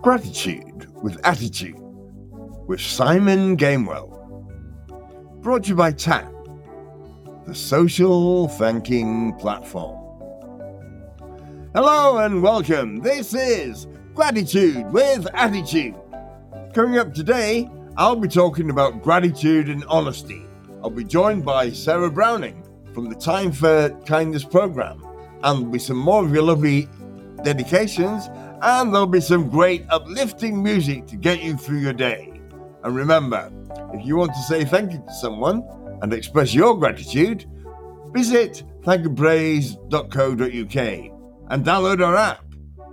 Gratitude with Attitude with Simon Gamewell. Brought to you by TAP, the social thanking platform. Hello and welcome. This is Gratitude with Attitude. Coming up today, I'll be talking about gratitude and honesty. I'll be joined by Sarah Browning from the Time for Kindness program, and there'll be some more of your lovely dedications and there'll be some great uplifting music to get you through your day. And remember, if you want to say thank you to someone and express your gratitude, visit thankandpraise.co.uk and download our app.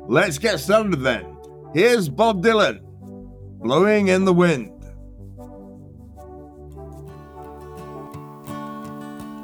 Let's get started then. Here's Bob Dylan, Blowing in the Wind.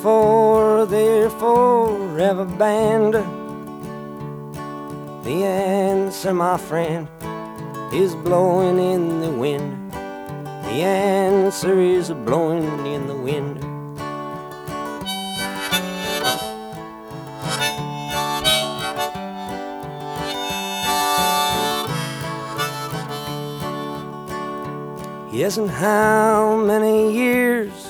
before they're forever banned? The answer, my friend is blowing in the wind. The answer is blowing in the wind. Yes, and how many years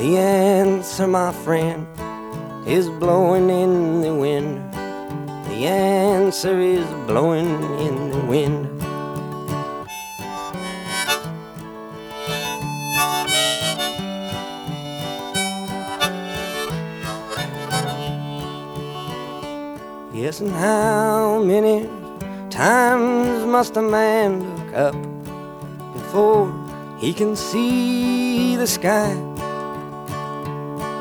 The answer, my friend, is blowing in the wind. The answer is blowing in the wind. Yes, and how many times must a man look up before he can see the sky?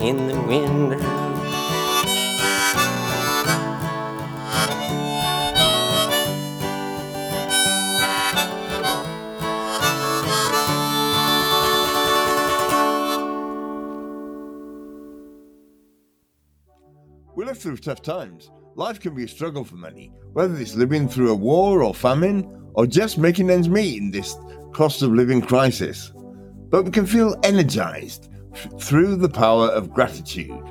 in the wind. We live through tough times. Life can be a struggle for many, whether it's living through a war or famine, or just making ends meet in this cost of living crisis. But we can feel energized through the power of gratitude.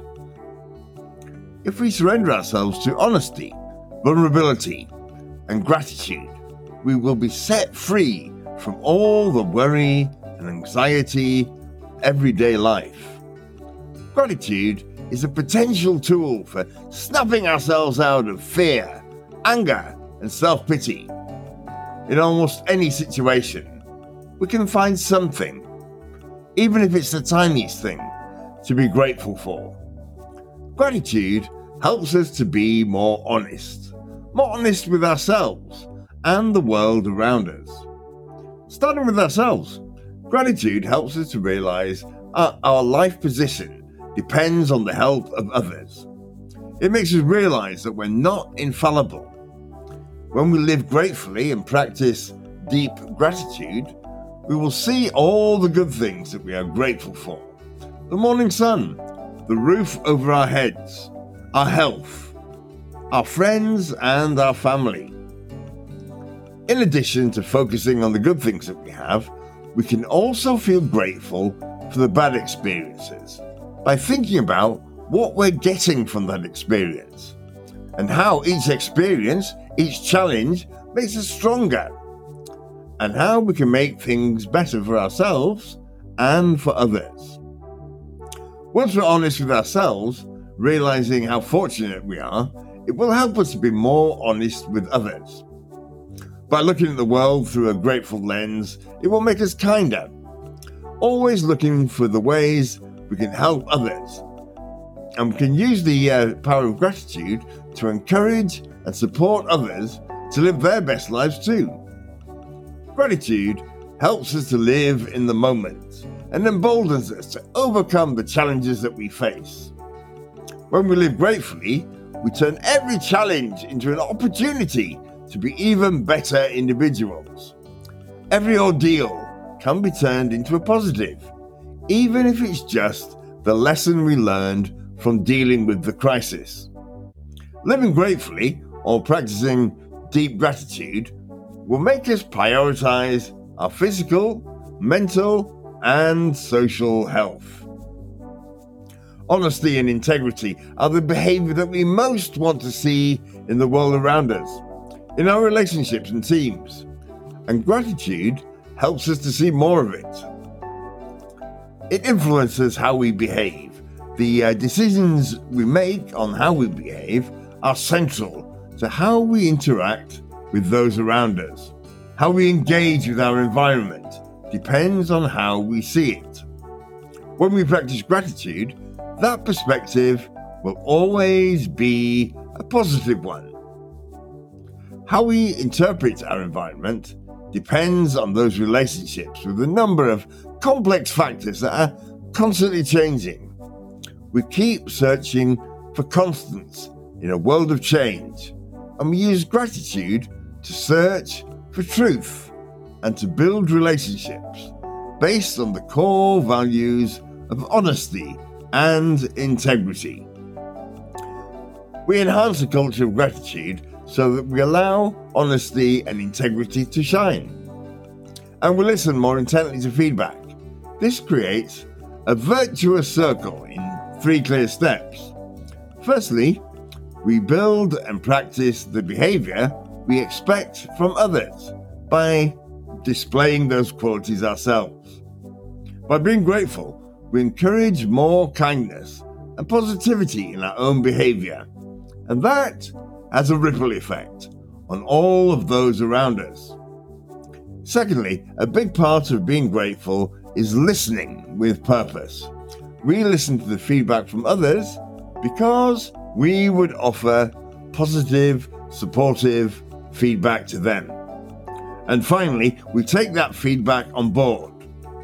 If we surrender ourselves to honesty, vulnerability, and gratitude, we will be set free from all the worry and anxiety everyday life. Gratitude is a potential tool for snapping ourselves out of fear, anger, and self pity. In almost any situation, we can find something, even if it's the tiniest thing, to be grateful for. Gratitude helps us to be more honest, more honest with ourselves and the world around us. Starting with ourselves, gratitude helps us to realize our, our life position depends on the help of others. It makes us realize that we're not infallible. When we live gratefully and practice deep gratitude, we will see all the good things that we are grateful for the morning sun, the roof over our heads, our health, our friends, and our family. In addition to focusing on the good things that we have, we can also feel grateful for the bad experiences by thinking about what we're getting from that experience and how each experience, each challenge makes us stronger, and how we can make things better for ourselves and for others. Once we're honest with ourselves, realizing how fortunate we are, it will help us to be more honest with others. By looking at the world through a grateful lens, it will make us kinder, always looking for the ways we can help others. And we can use the uh, power of gratitude to encourage and support others to live their best lives too. Gratitude helps us to live in the moment and emboldens us to overcome the challenges that we face. When we live gratefully, we turn every challenge into an opportunity to be even better individuals. Every ordeal can be turned into a positive, even if it's just the lesson we learned from dealing with the crisis. Living gratefully or practicing deep gratitude will make us prioritize our physical, mental, and social health. Honesty and integrity are the behavior that we most want to see in the world around us, in our relationships and teams. And gratitude helps us to see more of it. It influences how we behave. The uh, decisions we make on how we behave are central to how we interact with those around us. How we engage with our environment depends on how we see it. When we practice gratitude, that perspective will always be a positive one. How we interpret our environment depends on those relationships with a number of complex factors that are constantly changing. We keep searching for constants in a world of change, and we use gratitude to search for truth and to build relationships based on the core values of honesty and integrity. We enhance a culture of gratitude so that we allow honesty and integrity to shine. And we listen more intently to feedback. This creates a virtuous circle in three clear steps. Firstly, we build and practice the behavior we expect from others by displaying those qualities ourselves. By being grateful, we encourage more kindness and positivity in our own behavior, and that has a ripple effect on all of those around us. Secondly, a big part of being grateful is listening with purpose. We listen to the feedback from others because we would offer positive, supportive feedback to them. And finally, we take that feedback on board.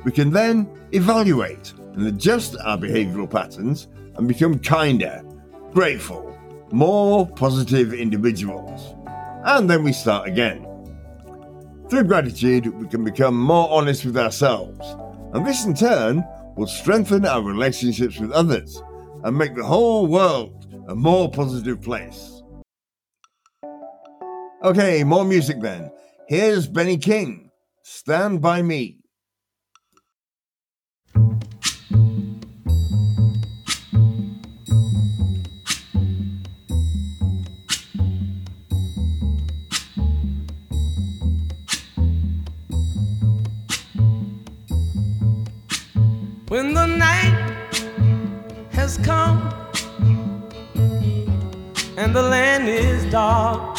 We can then evaluate and adjust our behavioral patterns and become kinder, grateful, more positive individuals. And then we start again. Through gratitude, we can become more honest with ourselves, and this in turn will strengthen our relationships with others and make the whole world a more positive place. Okay, more music then. Here's Benny King. Stand by me. When the night has come and the land is dark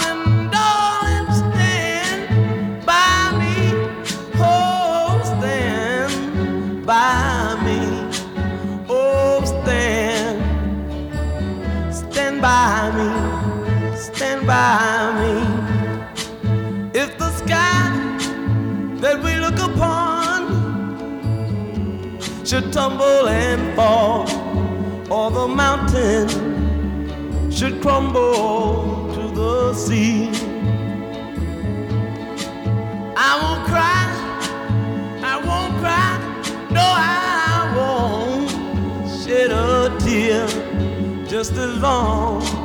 me. Stand by me. If the sky that we look upon should tumble and fall, or the mountain should crumble to the sea. I won't cry, I won't cry, no, I won't shed a tear just as long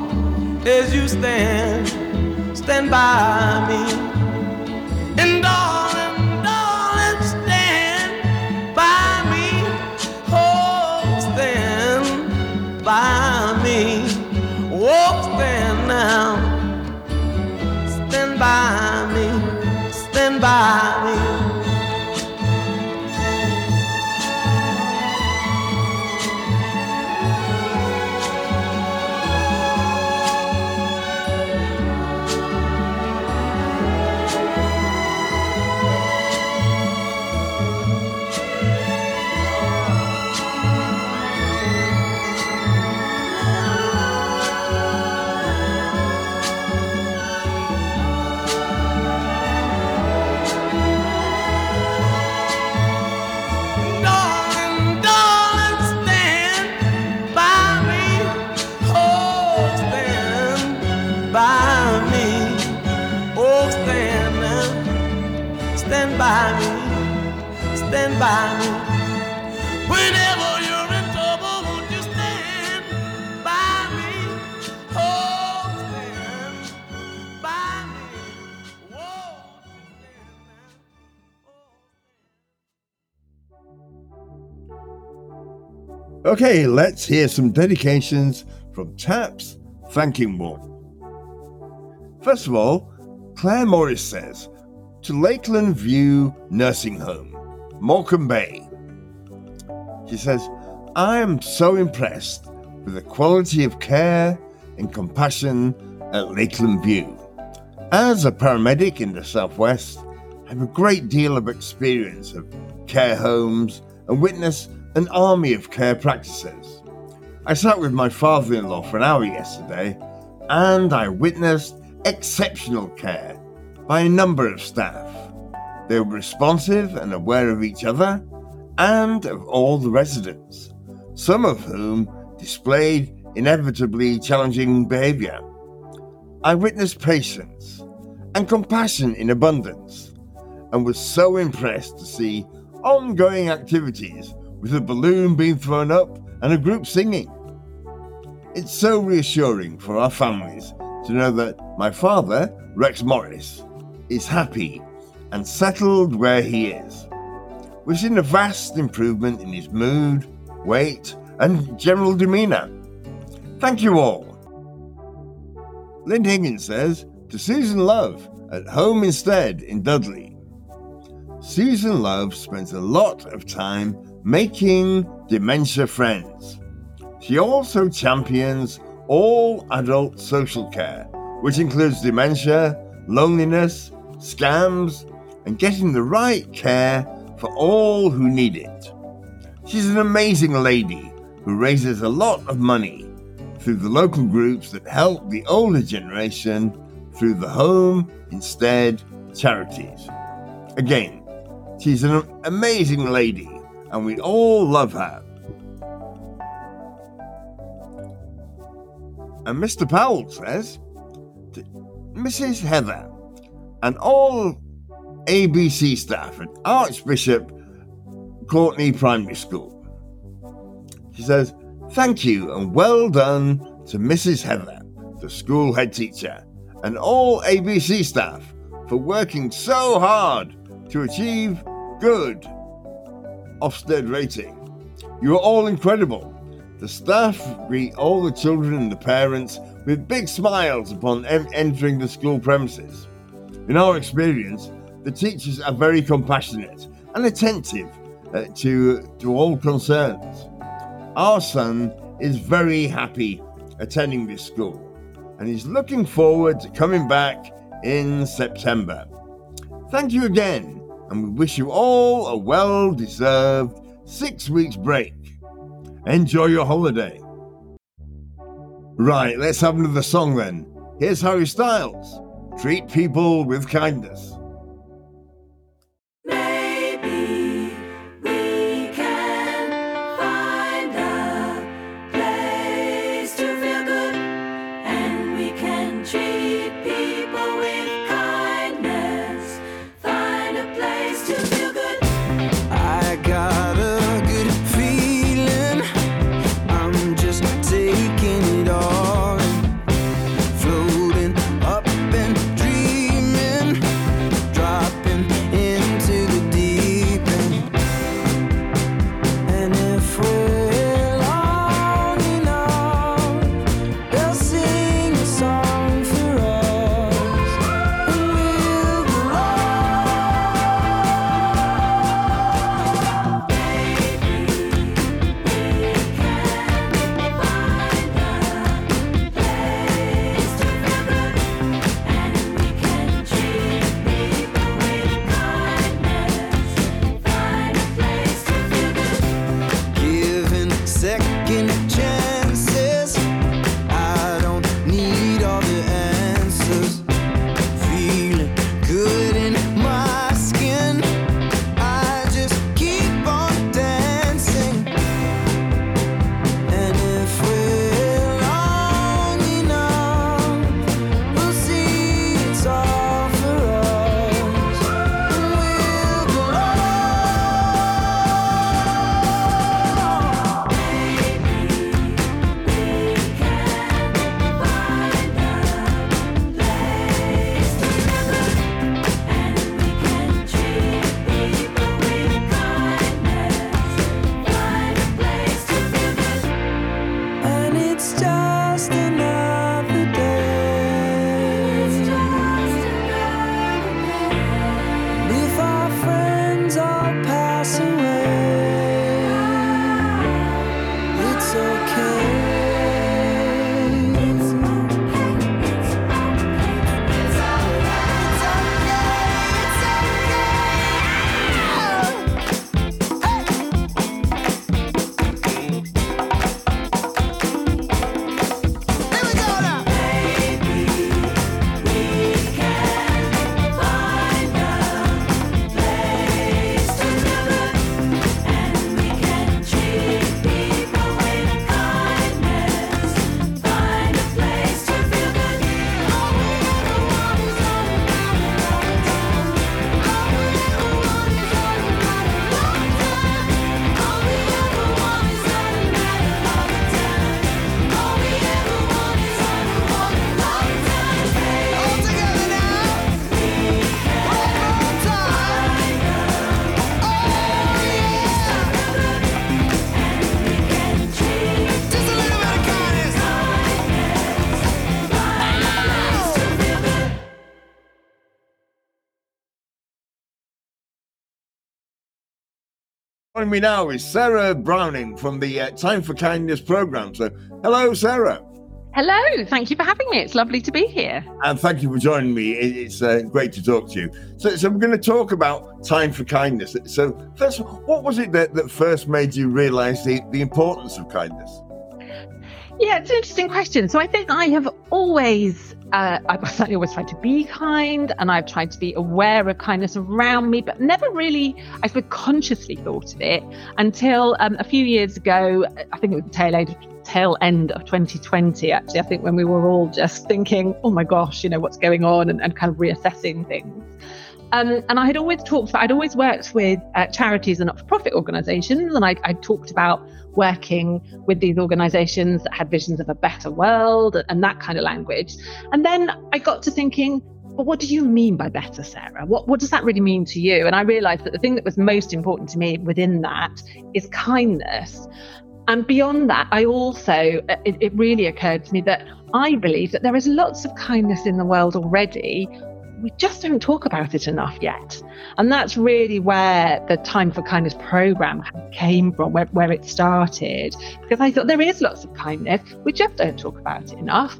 as you stand, stand by me. And darling, darling, stand by me. Oh, stand by me. Oh, stand now. Stand by me. Stand by me. Okay, let's hear some dedications from TAP's Thanking Wall. First of all, Claire Morris says, to Lakeland View Nursing Home, Morecambe Bay. She says, I am so impressed with the quality of care and compassion at Lakeland View. As a paramedic in the Southwest, I have a great deal of experience of care homes and witness an army of care practices. I sat with my father in law for an hour yesterday and I witnessed exceptional care by a number of staff. They were responsive and aware of each other and of all the residents, some of whom displayed inevitably challenging behaviour. I witnessed patience and compassion in abundance and was so impressed to see ongoing activities with a balloon being thrown up and a group singing. It's so reassuring for our families to know that my father, Rex Morris, is happy and settled where he is. We've seen a vast improvement in his mood, weight, and general demeanour. Thank you all. Lynn Higgins says to Susan Love at Home Instead in Dudley. Susan Love spends a lot of time making dementia friends. She also champions all adult social care, which includes dementia, loneliness, scams, and getting the right care for all who need it. She's an amazing lady who raises a lot of money through the local groups that help the older generation through the Home Instead charities. Again, she's an amazing lady and we all love her. And Mr. Powell says Mrs. Heather and all ABC staff at Archbishop Courtenay Primary School. She says, Thank you and well done to Mrs. Heather, the school head teacher, and all ABC staff for working so hard to achieve good Ofsted rating. You are all incredible. The staff greet all the children and the parents with big smiles upon em- entering the school premises. In our experience, the teachers are very compassionate and attentive uh, to, to all concerns. Our son is very happy attending this school and he's looking forward to coming back in September. Thank you again, and we wish you all a well deserved six weeks break. Enjoy your holiday. Right, let's have another song then. Here's Harry Styles Treat People with Kindness. Joining me now is Sarah Browning from the uh, Time for Kindness program. So, hello, Sarah. Hello, thank you for having me. It's lovely to be here. And thank you for joining me. It's uh, great to talk to you. So, so we're going to talk about time for kindness. So, first, what was it that, that first made you realize the, the importance of kindness? Yeah, it's an interesting question. So, I think I have always uh, I've certainly always tried to be kind and I've tried to be aware of kindness around me, but never really, I suppose, consciously thought of it until um, a few years ago. I think it was the tail end, tail end of 2020, actually. I think when we were all just thinking, oh my gosh, you know, what's going on and, and kind of reassessing things. Um, and I had always talked, I'd always worked with uh, charities and not for profit organizations. And I, I, talked about working with these organizations that had visions of a better world and that kind of language. And then I got to thinking, but what do you mean by better, Sarah? What, what does that really mean to you? And I realized that the thing that was most important to me within that is kindness. And beyond that, I also, it, it really occurred to me that I believe that there is lots of kindness in the world already we just don't talk about it enough yet. And that's really where the Time for Kindness program came from, where, where it started. Because I thought there is lots of kindness, we just don't talk about it enough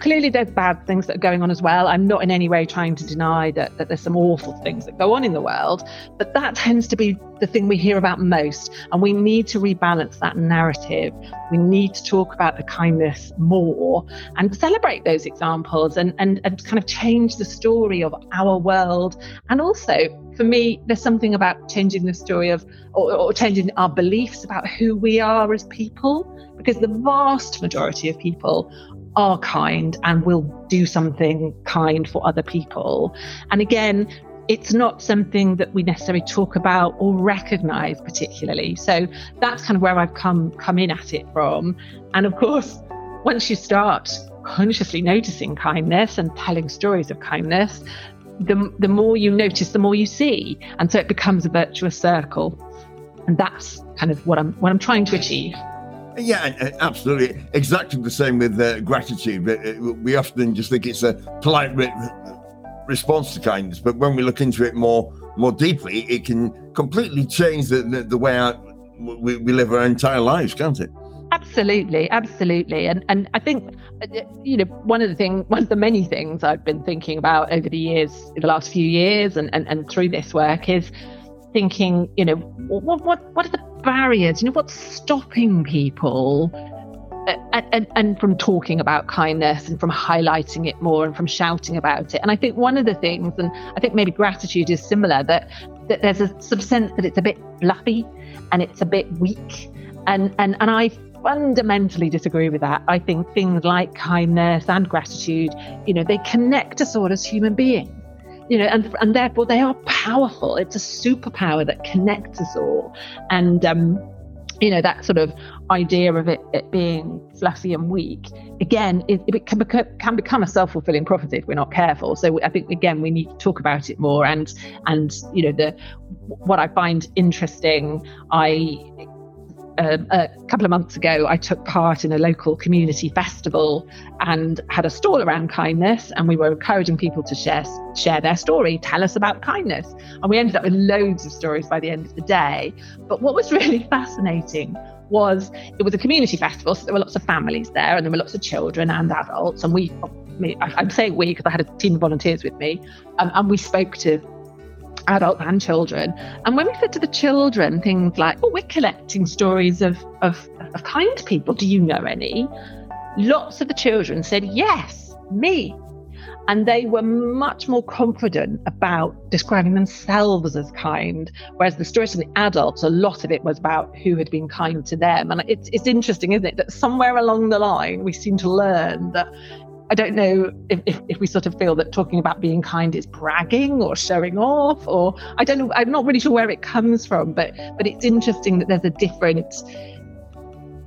clearly there's bad things that are going on as well. I'm not in any way trying to deny that, that there's some awful things that go on in the world, but that tends to be the thing we hear about most. And we need to rebalance that narrative. We need to talk about the kindness more and celebrate those examples and, and, and kind of change the story of our world. And also, for me, there's something about changing the story of or, or changing our beliefs about who we are as people because the vast majority of people are kind and will do something kind for other people. And again, it's not something that we necessarily talk about or recognize particularly. So that's kind of where I've come come in at it from. And of course, once you start consciously noticing kindness and telling stories of kindness, the, the more you notice, the more you see. And so it becomes a virtuous circle. And that's kind of what I'm what I'm trying to achieve. Yeah, absolutely. Exactly the same with uh, gratitude. Uh, we often just think it's a polite re- response to kindness, but when we look into it more more deeply, it can completely change the, the, the way our, we, we live our entire lives, can't it? Absolutely, absolutely, and and I think uh, you know one of the things, one of the many things I've been thinking about over the years, the last few years, and and, and through this work is thinking, you know, what what what are the barriers? You know, what's stopping people uh, and, and, and, from talking about kindness and from highlighting it more and from shouting about it. And I think one of the things, and I think maybe gratitude is similar, that that there's a sort of sense that it's a bit fluffy and it's a bit weak. And and and I fundamentally disagree with that. I think things like kindness and gratitude, you know, they connect us all as human beings you know, and and therefore they are powerful. It's a superpower that connects us all, and um, you know that sort of idea of it, it being fluffy and weak again it, it can, become, can become a self-fulfilling prophecy if we're not careful. So i think again we need to talk about it more. And and you know the what i find interesting i uh, a couple of months ago, I took part in a local community festival and had a stall around kindness, and we were encouraging people to share share their story, tell us about kindness, and we ended up with loads of stories by the end of the day. But what was really fascinating was it was a community festival, so there were lots of families there, and there were lots of children and adults, and we. I'm saying we because I had a team of volunteers with me, um, and we spoke to adults and children. And when we said to the children things like, oh, we're collecting stories of, of, of kind people, do you know any? Lots of the children said, yes, me. And they were much more confident about describing themselves as kind. Whereas the stories from the adults, a lot of it was about who had been kind to them. And it's, it's interesting, isn't it, that somewhere along the line, we seem to learn that I don't know if, if, if, we sort of feel that talking about being kind is bragging or showing off, or I don't know. I'm not really sure where it comes from, but but it's interesting that there's a different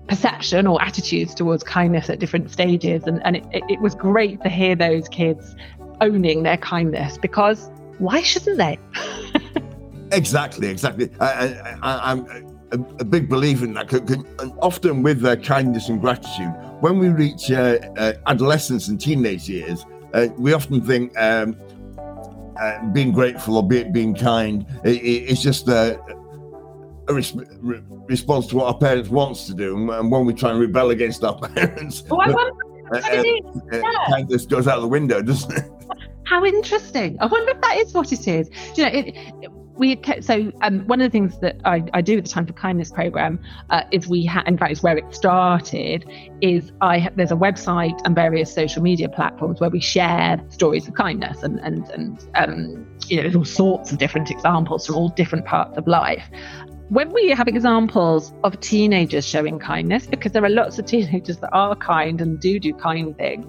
perception or attitudes towards kindness at different stages, and and it, it was great to hear those kids owning their kindness because why shouldn't they? exactly, exactly. I, am a, a, big believer in that. And often with their kindness and gratitude when we reach uh, uh, adolescence and teenage years, uh, we often think um, uh, being grateful or be, being kind is just a, a res- re- response to what our parents wants to do, and when we try and rebel against our parents, Oh, but, uh, what it is. Yeah. kind just goes out the window, doesn't it? How interesting. I wonder if that is what it is. Do you know, it, it- we kept, so um, one of the things that I, I do with the Time for Kindness program uh, is we in fact, it's where it started. Is I there's a website and various social media platforms where we share stories of kindness and and and um, you know, there's all sorts of different examples from all different parts of life. When we have examples of teenagers showing kindness, because there are lots of teenagers that are kind and do do kind things,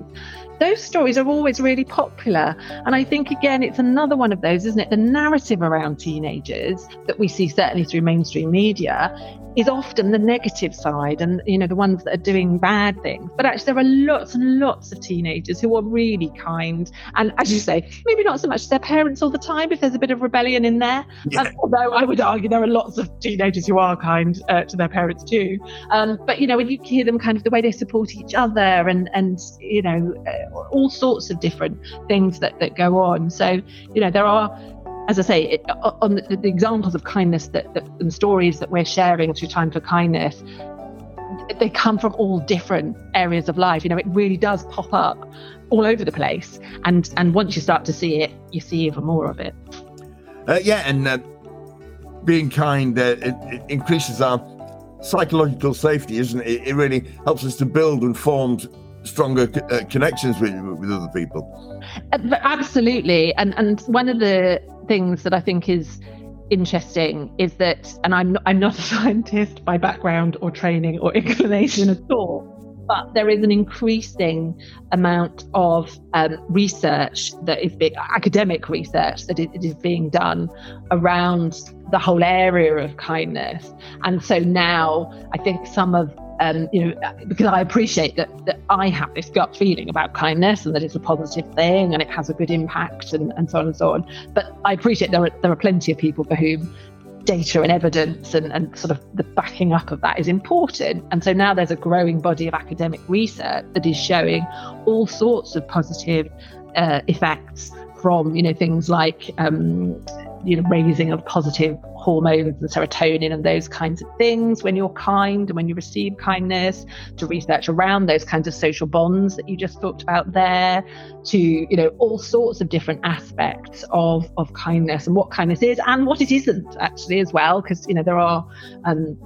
those stories are always really popular. And I think, again, it's another one of those, isn't it? The narrative around teenagers that we see certainly through mainstream media is often the negative side and, you know, the ones that are doing bad things. But actually, there are lots and lots of teenagers who are really kind. And as you say, maybe not so much their parents all the time if there's a bit of rebellion in there. Yeah. Um, although I would argue there are lots of teenagers who are kind uh, to their parents too. Um, but you know, when you hear them kind of the way they support each other and and you know uh, all sorts of different things that that go on. So you know there are. As I say, on the, the examples of kindness that, that and stories that we're sharing through Time for Kindness, they come from all different areas of life. You know, it really does pop up all over the place, and and once you start to see it, you see even more of it. Uh, yeah, and uh, being kind uh, it, it increases our psychological safety, isn't? It, it really helps us to build and form stronger uh, connections with with other people. Uh, Absolutely, and and one of the things that I think is interesting is that, and I'm not, I'm not a scientist by background or training or inclination at all, but there is an increasing amount of um, research that is being academic research that is being done around the whole area of kindness, and so now I think some of um, you know, because I appreciate that that I have this gut feeling about kindness and that it's a positive thing and it has a good impact and, and so on and so on. But I appreciate there are there are plenty of people for whom data and evidence and, and sort of the backing up of that is important. And so now there's a growing body of academic research that is showing all sorts of positive uh, effects from you know things like um, you know raising of positive hormones and serotonin and those kinds of things. When you're kind and when you receive kindness to research around those kinds of social bonds that you just talked about there to you know all sorts of different aspects of of kindness and what kindness is and what it isn't actually as well because you know there are um,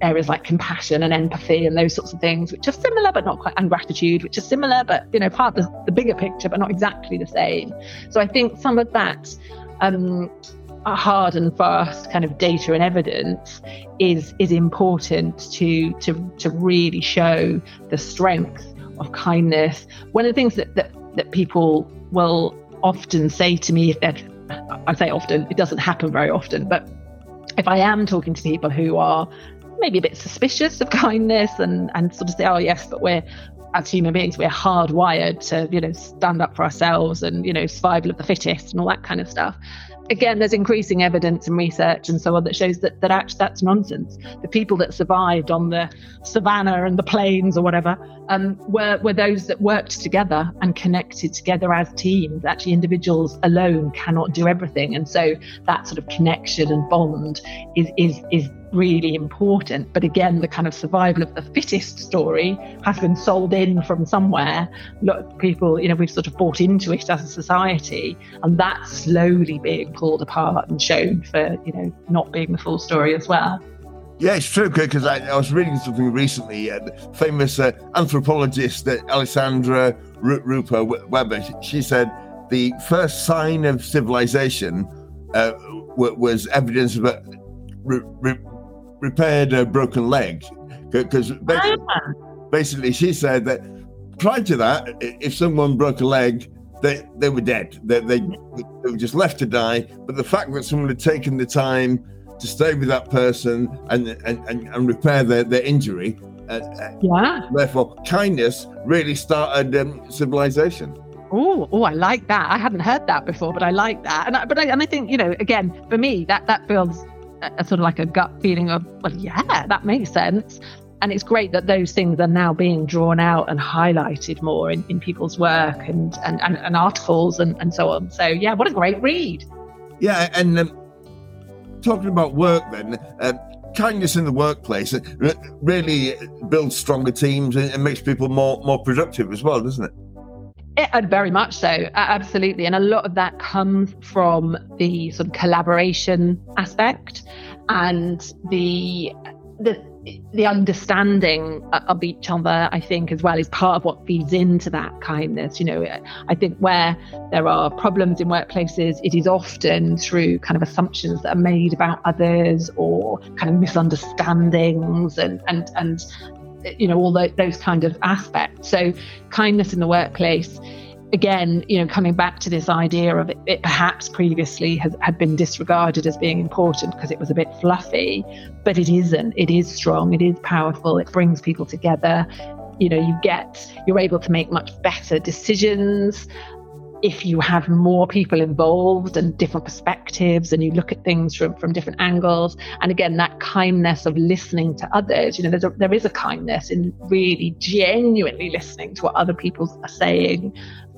areas like compassion and empathy and those sorts of things which are similar but not quite and gratitude which are similar but you know part of the, the bigger picture but not exactly the same. So i think some of that um, hard and fast kind of data and evidence is is important to to to really show the strength of kindness. One of the things that that, that people will often say to me if they're I say often, it doesn't happen very often, but if I am talking to people who are maybe a bit suspicious of kindness and and sort of say, oh yes, but we're as human beings, we're hardwired to, you know, stand up for ourselves and, you know, survival of the fittest and all that kind of stuff. Again, there's increasing evidence and research and so on that shows that that actually that's nonsense. The people that survived on the savannah and the plains or whatever um, were were those that worked together and connected together as teams. Actually, individuals alone cannot do everything, and so that sort of connection and bond is is is really important. But again, the kind of survival of the fittest story has been sold in from somewhere. Look, people, you know, we've sort of bought into it as a society, and that's slowly being pulled apart and shown for, you know, not being the full story as well. Yeah, it's true because I, I was reading something recently. Uh, famous uh, anthropologist uh, Alessandra Ru- Rupa Weber. She said the first sign of civilization uh, w- was evidence of a re- re- repaired a broken leg. Because basically, basically, she said that prior to that, if someone broke a leg, they they were dead. They, they, they were just left to die. But the fact that someone had taken the time to stay with that person and and, and, and repair their, their injury. Uh, uh, Yeah. therefore, kindness really started um, civilization. Oh, oh, I like that. I hadn't heard that before, but I like that. And I, but I, and I think you know, again, for me, that that feels a, sort of like a gut feeling of, well, yeah, that makes sense. And it's great that those things are now being drawn out and highlighted more in, in people's work and and, and, and articles and, and so on. So yeah, what a great read. Yeah, and um, talking about work, then uh, kindness in the workplace really builds stronger teams and makes people more more productive as well, doesn't it? It, very much so, absolutely. And a lot of that comes from the sort of collaboration aspect and the the the understanding of each other, I think, as well, is part of what feeds into that kindness. You know, I think where there are problems in workplaces, it is often through kind of assumptions that are made about others or kind of misunderstandings and and and you know all the, those kind of aspects. So kindness in the workplace again, you know, coming back to this idea of it, it perhaps previously has, had been disregarded as being important because it was a bit fluffy, but it isn't. It is strong, it is powerful, it brings people together. You know, you get, you're able to make much better decisions if you have more people involved and different perspectives and you look at things from, from different angles and again that kindness of listening to others you know there's a, there is a kindness in really genuinely listening to what other people are saying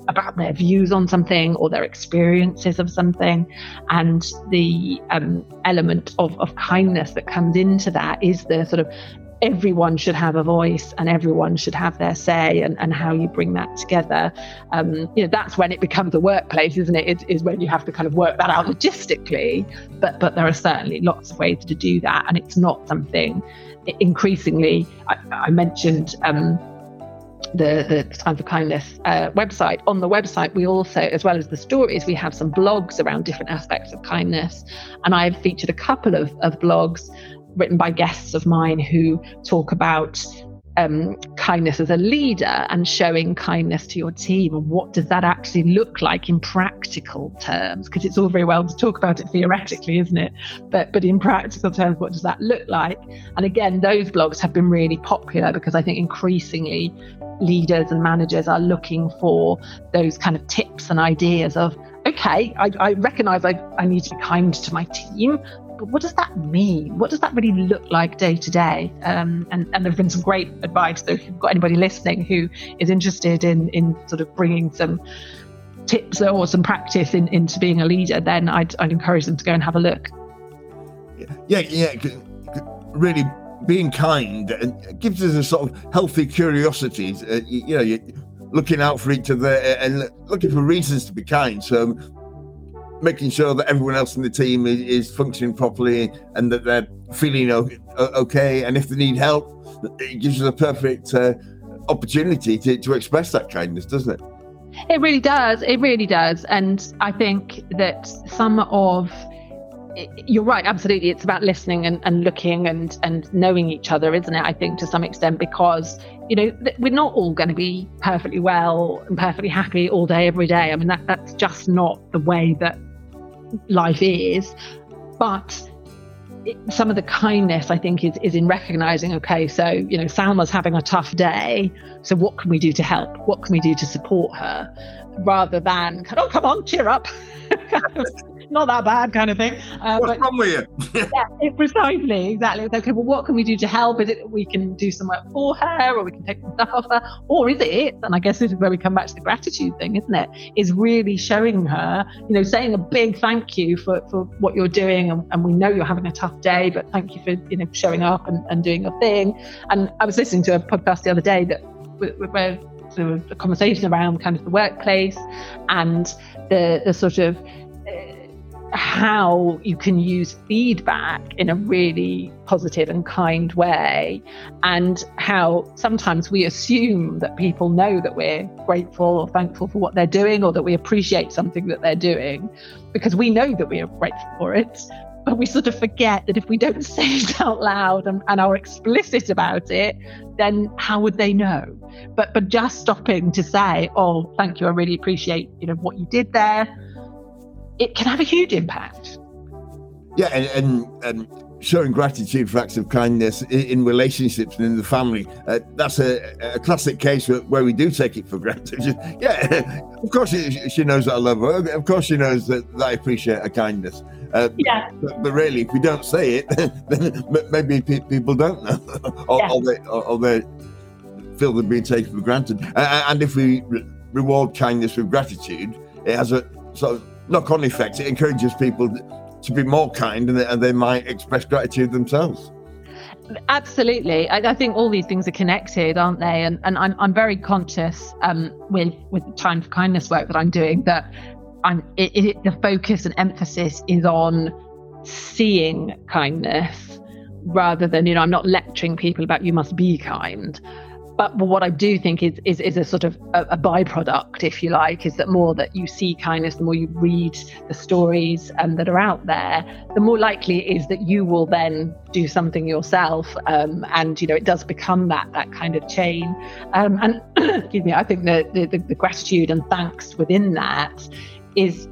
about their views on something or their experiences of something. And the um, element of, of kindness that comes into that is the sort of everyone should have a voice and everyone should have their say and, and how you bring that together um, you know that's when it becomes a workplace isn't it? it is when you have to kind of work that out logistically but but there are certainly lots of ways to do that and it's not something increasingly i, I mentioned um, the the Time for Kindness uh, website. On the website, we also, as well as the stories, we have some blogs around different aspects of kindness. And I've featured a couple of, of blogs written by guests of mine who talk about um, kindness as a leader and showing kindness to your team and what does that actually look like in practical terms? Because it's all very well to talk about it theoretically isn't it? But but in practical terms what does that look like? And again those blogs have been really popular because i think increasingly leaders and managers are looking for those kind of tips and ideas of okay i, I recognize I, I need to be kind to my team but what does that mean what does that really look like day to day um, and, and there have been some great advice so if you've got anybody listening who is interested in in sort of bringing some tips or some practice in, into being a leader then I'd, I'd encourage them to go and have a look yeah yeah really being kind gives us a sort of healthy curiosity. Uh, you, you, know, looking out for each other and looking for reasons to be kind. So making sure that everyone else in the team is, is functioning properly and that they're feeling okay. And if they need help, it gives us a perfect uh, opportunity to, to express that kindness, doesn't it? It really does. It really does. And I think that some of you're right absolutely it's about listening and, and looking and and knowing each other isn't it i think to some extent because you know we're not all going to be perfectly well and perfectly happy all day every day i mean that that's just not the way that life is but some of the kindness i think is is in recognizing okay so you know salma's having a tough day so what can we do to help? What can we do to support her? Rather than oh come on cheer up not that bad kind of thing. Uh, What's but, wrong with you? yeah, it, precisely, exactly. It's okay, well, what can we do to help? Is it we can do some work for her, or we can take some stuff off her, or is it? And I guess this is where we come back to the gratitude thing, isn't it? Is really showing her, you know, saying a big thank you for for what you're doing, and, and we know you're having a tough day, but thank you for you know showing up and, and doing your thing. And I was listening to a podcast the other day that where sort of a conversation around kind of the workplace and the the sort of how you can use feedback in a really positive and kind way, and how sometimes we assume that people know that we're grateful or thankful for what they're doing or that we appreciate something that they're doing because we know that we are grateful for it. But we sort of forget that if we don't say it out loud and, and are explicit about it, then how would they know? But but just stopping to say, "Oh, thank you, I really appreciate you know what you did there," it can have a huge impact. Yeah, and, and, and showing gratitude for acts of kindness in, in relationships and in the family. Uh, that's a, a, classic case where, we do take it for granted. yeah, of course she, she, knows that I love her. Of course she knows that, that I appreciate her kindness. Uh, yeah. But, but, really, if we don't say it, then maybe people don't know, or, yeah. or, they, or, or, they feel they're being taken for granted. Uh, and if we re- reward kindness with gratitude, it has a sort of knock on effect. It encourages people to be more kind and they, and they might express gratitude themselves. Absolutely. I, I, think all these things are connected, aren't they? And and I'm I'm very conscious um, with with the time for kindness work that I'm doing that I'm it, it, the focus and emphasis is on seeing kindness rather than you know I'm not lecturing people about you must be kind but, what I do think is, is, is a sort of a, a, byproduct, if you like, is that more that you see kindness, the more you read the stories um, that are out there, the more likely it is that you will then do something yourself. Um, and, you know, it does become that that kind of chain. Um, and excuse me, I think the, the, the gratitude and thanks within that is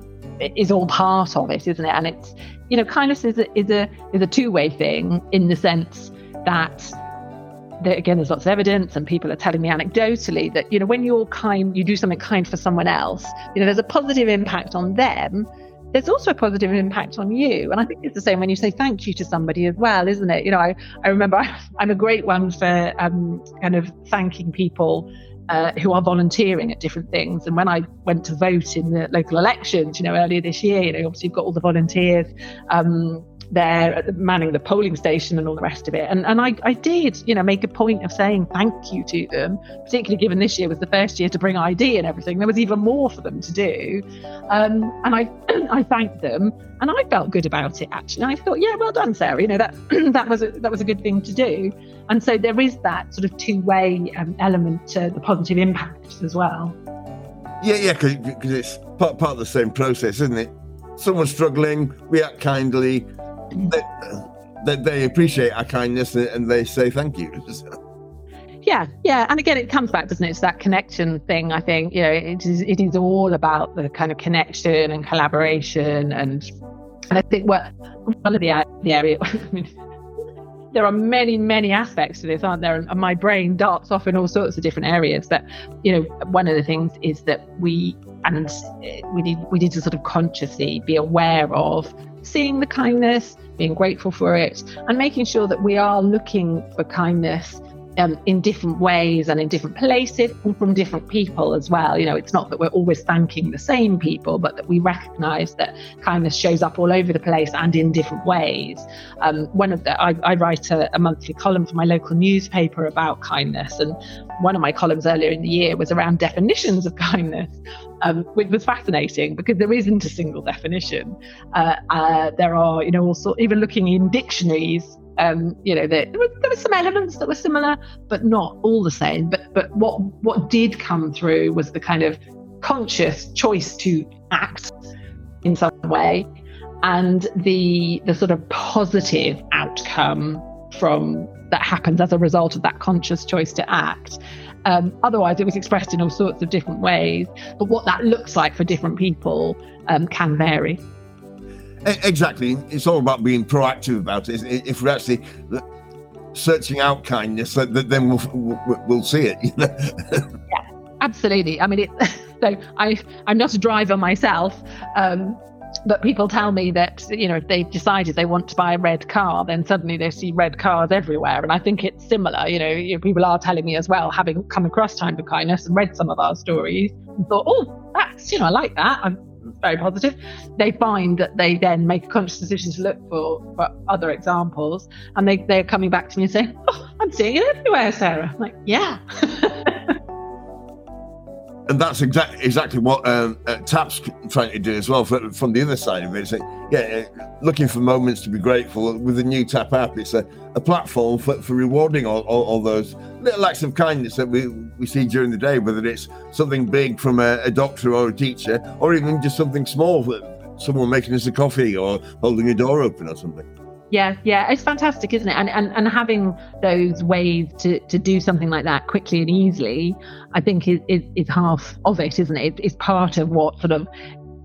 is all part of it, isn't it? And it's, you know, kindness is a, is a, is a two way thing in the sense that again, there's lots of evidence, and people are telling me anecdotally that you know when you're kind, you do something kind for someone else. You know, there's a positive impact on them. There's also a positive impact on you, and I think it's the same when you say thank you to somebody as well, isn't it? You know, I, I remember I'm a great one for um, kind of thanking people uh, who are volunteering at different things. And when I went to vote in the local elections, you know, earlier this year, you know, obviously you've got all the volunteers um, there manning the polling station and all the rest of it. And and I, I did, you know, make a point of saying thank you to them, particularly given this year was the first year to bring ID and everything. There was even more for them to do. Um, and I I thanked them and I felt good about it actually. I thought, yeah, well done, Sarah. You know, that that was a, that was a good thing to do. And so there is that sort of two-way um, element to the positive impact as well. Yeah, yeah, because it's part, part of the same process, isn't it? Someone struggling, react kindly, they, they, they appreciate our kindness and they say thank you. yeah yeah and again it comes back doesn't it it's that connection thing i think you know it is it is all about the kind of connection and collaboration and and i think what one of the uh, the area I mean, there are many many aspects to this aren't there and my brain darts off in all sorts of different areas but you know one of the things is that we and we need we need to sort of consciously be aware of seeing the kindness, being grateful for it, and making sure that we are looking for kindness um, in different ways and in different places and from different people as well. You know, it's not that we're always thanking the same people, but that we recognize that kindness shows up all over the place and in different ways. Um, one of the, I, I write a, a, monthly column for my local newspaper about kindness, and one of my columns earlier in the year was around definitions of kindness, um, which was fascinating because there isn't a single definition. Uh, uh, there are, you know, also even looking in dictionaries um, you know, there, there, were, some elements that were similar, but not all the same. But but what what did come through was the kind of conscious choice to act in some way, and the the sort of positive outcome from that happens as a result of that conscious choice to act. Um, otherwise, it was expressed in all sorts of different ways. But what that looks like for different people um, can vary. Exactly. It's all about being proactive about it. If we're actually searching out kindness, then we'll we'll see it. yeah, absolutely. I mean, it, so I I'm not a driver myself. Um, but people tell me that you know if they've decided they want to buy a red car then suddenly they see red cars everywhere and i think it's similar you know, you know people are telling me as well having come across time for kindness and read some of our stories and thought oh that's you know i like that I'm, very positive. They find that they then make a conscious decision to look for, for other examples, and they they're coming back to me and saying, "Oh, I'm seeing it everywhere, Sarah." I'm like, yeah. and that's exactly exactly what um, uh, TAP's trying to do as well for, from the other side of it. Yeah, uh, looking for moments to be grateful with the new Tap app. It's a, a platform for, for rewarding all, all, all, those little acts of kindness that we, we see during the day, whether it's something big from a, a doctor or a teacher, or even just something small, someone making us a coffee or holding a door open or something yeah yeah it's fantastic isn't it? And and, and having those ways to to do something like that quickly and easily i think is is, is half of it isn't it? It's part of what sort of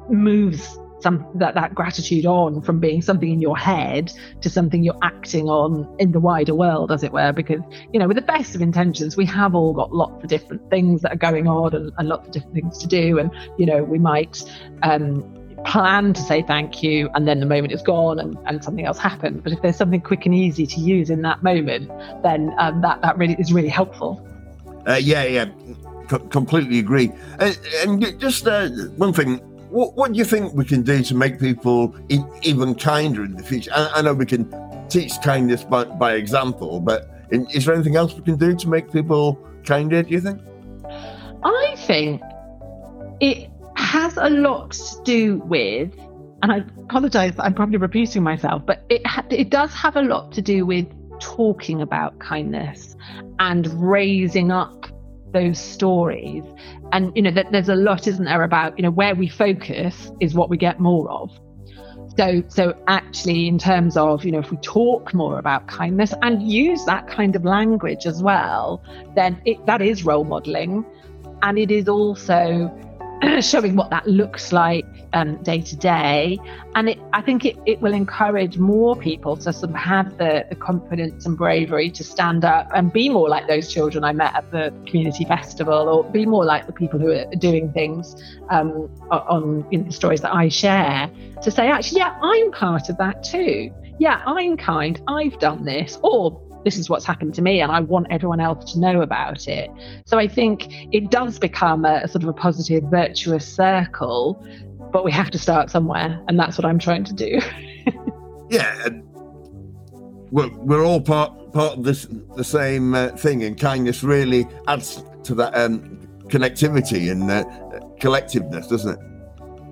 moves some that that gratitude on from being something in your head to something you're acting on in the wider world as it were because you know with the best of intentions we have all got lots of different things that are going on and, and lots of different things to do. And you know we might um plan to say thank you and then the moment is gone and, and something else happened. But if there's something quick and easy to use in that moment then um, that that really is really helpful. Uh, yeah yeah. C- completely agree. And, and just uh, one thing. What, what do you think we can do to make people e- even kinder in the future? I, I know we can teach kindness by, by example, but in, is there anything else we can do to make people kinder, do you think? I think it has a lot to do with, and I apologize, I'm probably repeating myself, but it ha- it does have a lot to do with talking about kindness and raising up those stories. And you know that there's a lot, isn't there, about you know where we focus is what we get more of. So, so actually, in terms of, you know, if we talk more about kindness and use that kind of language as well, then it, that is role modeling. And it is also showing what that looks like day to day. And it, I think it, it will encourage more people to sort of have the, the confidence and bravery to stand up and be more like those children I met at the community festival, or be more like the people who are doing things um, on know, the stories that I share. To say, actually, yeah, I'm part of that too. Yeah, I'm kind. I've done this. Or this is what's happened to me and I want everyone else to know about it. So I think it does become a, a sort of a positive, virtuous circle, but we have to start somewhere. And that's what I'm trying to do. yeah. We're, we're all part, part of this, the same uh, thing, and kindness really adds to that um, connectivity and uh, collectiveness, doesn't it?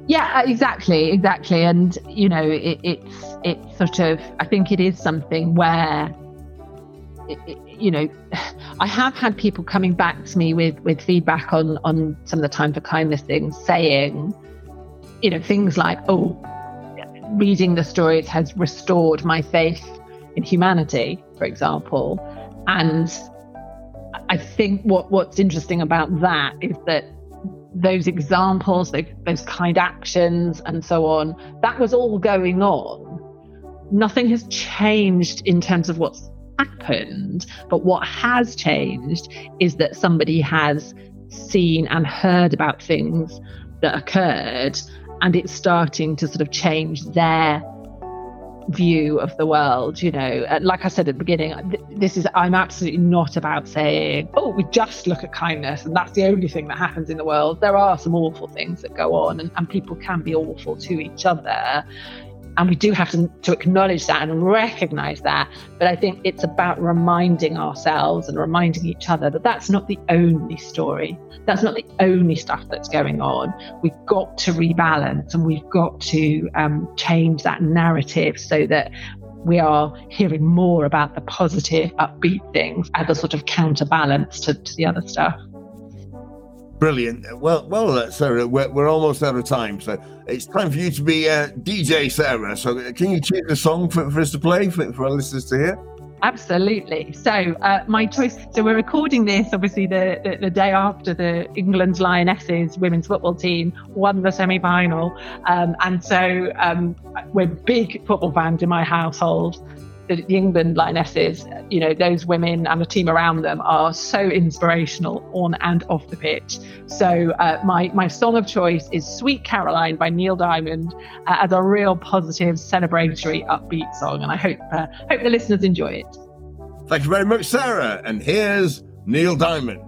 Yeah, exactly, exactly. And you know, it, it's it's sort of I think it is something where you know, I have had people coming back to me with with feedback on on some of the time for kindness things, saying, you know, things like, "Oh, reading the stories has restored my faith in humanity," for example, and I think what what's interesting about that is that those examples, those, those kind actions, and so on, that was all going on. Nothing has changed in terms of what's happened. But what has changed is that somebody has seen and heard about things that occurred, and it's starting to sort of change their view of the world you know uh, like i said at the beginning uh, this is i'm absolutely not about saying oh we just look at kindness and that's the only thing that happens in the world there are some awful things that go on and, and people can be awful to each other and we do have to, to acknowledge that and recognize that. But I think it's about reminding ourselves and reminding each other that that's not the only story. That's not the only stuff that's going on. We've got to rebalance and we've got to um, change that narrative so that we are hearing more about the positive, upbeat things as a sort of counterbalance to, to the other stuff. Brilliant. Well, well, uh, Sarah, we're, we're almost out of time, so it's time for you to be uh, DJ Sarah. So, uh, can you choose a song for, for us to play for, for our listeners to hear? Absolutely. So, uh, my choice. So, we're recording this obviously the, the, the, day after the England Lionesses women's football team won the semi final. Um, and so, um, we're big football fans in my household the, England Lionesses, you know, those women and the team around them are so inspirational on and off the pitch. So uh, my my song of choice is "Sweet Caroline" by Neil Diamond uh, as a real positive, celebratory, upbeat song, and I hope uh, hope the listeners enjoy it. Thank you very much, Sarah. And here's Neil Diamond.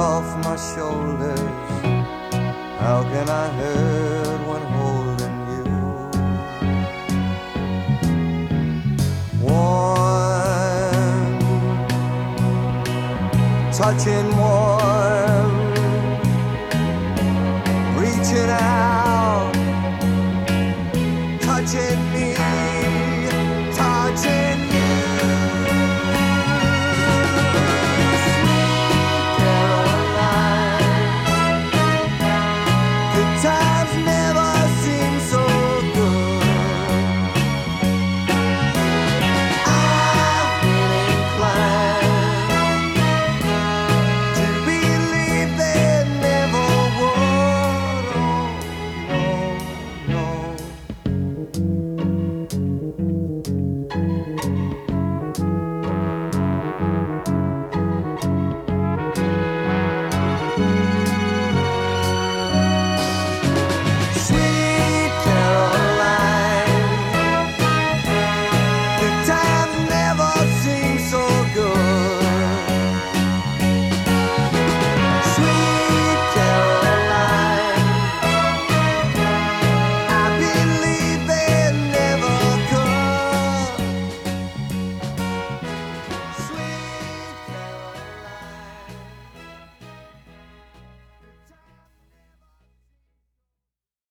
off my shoulders. How can I hurt when holding you? One touching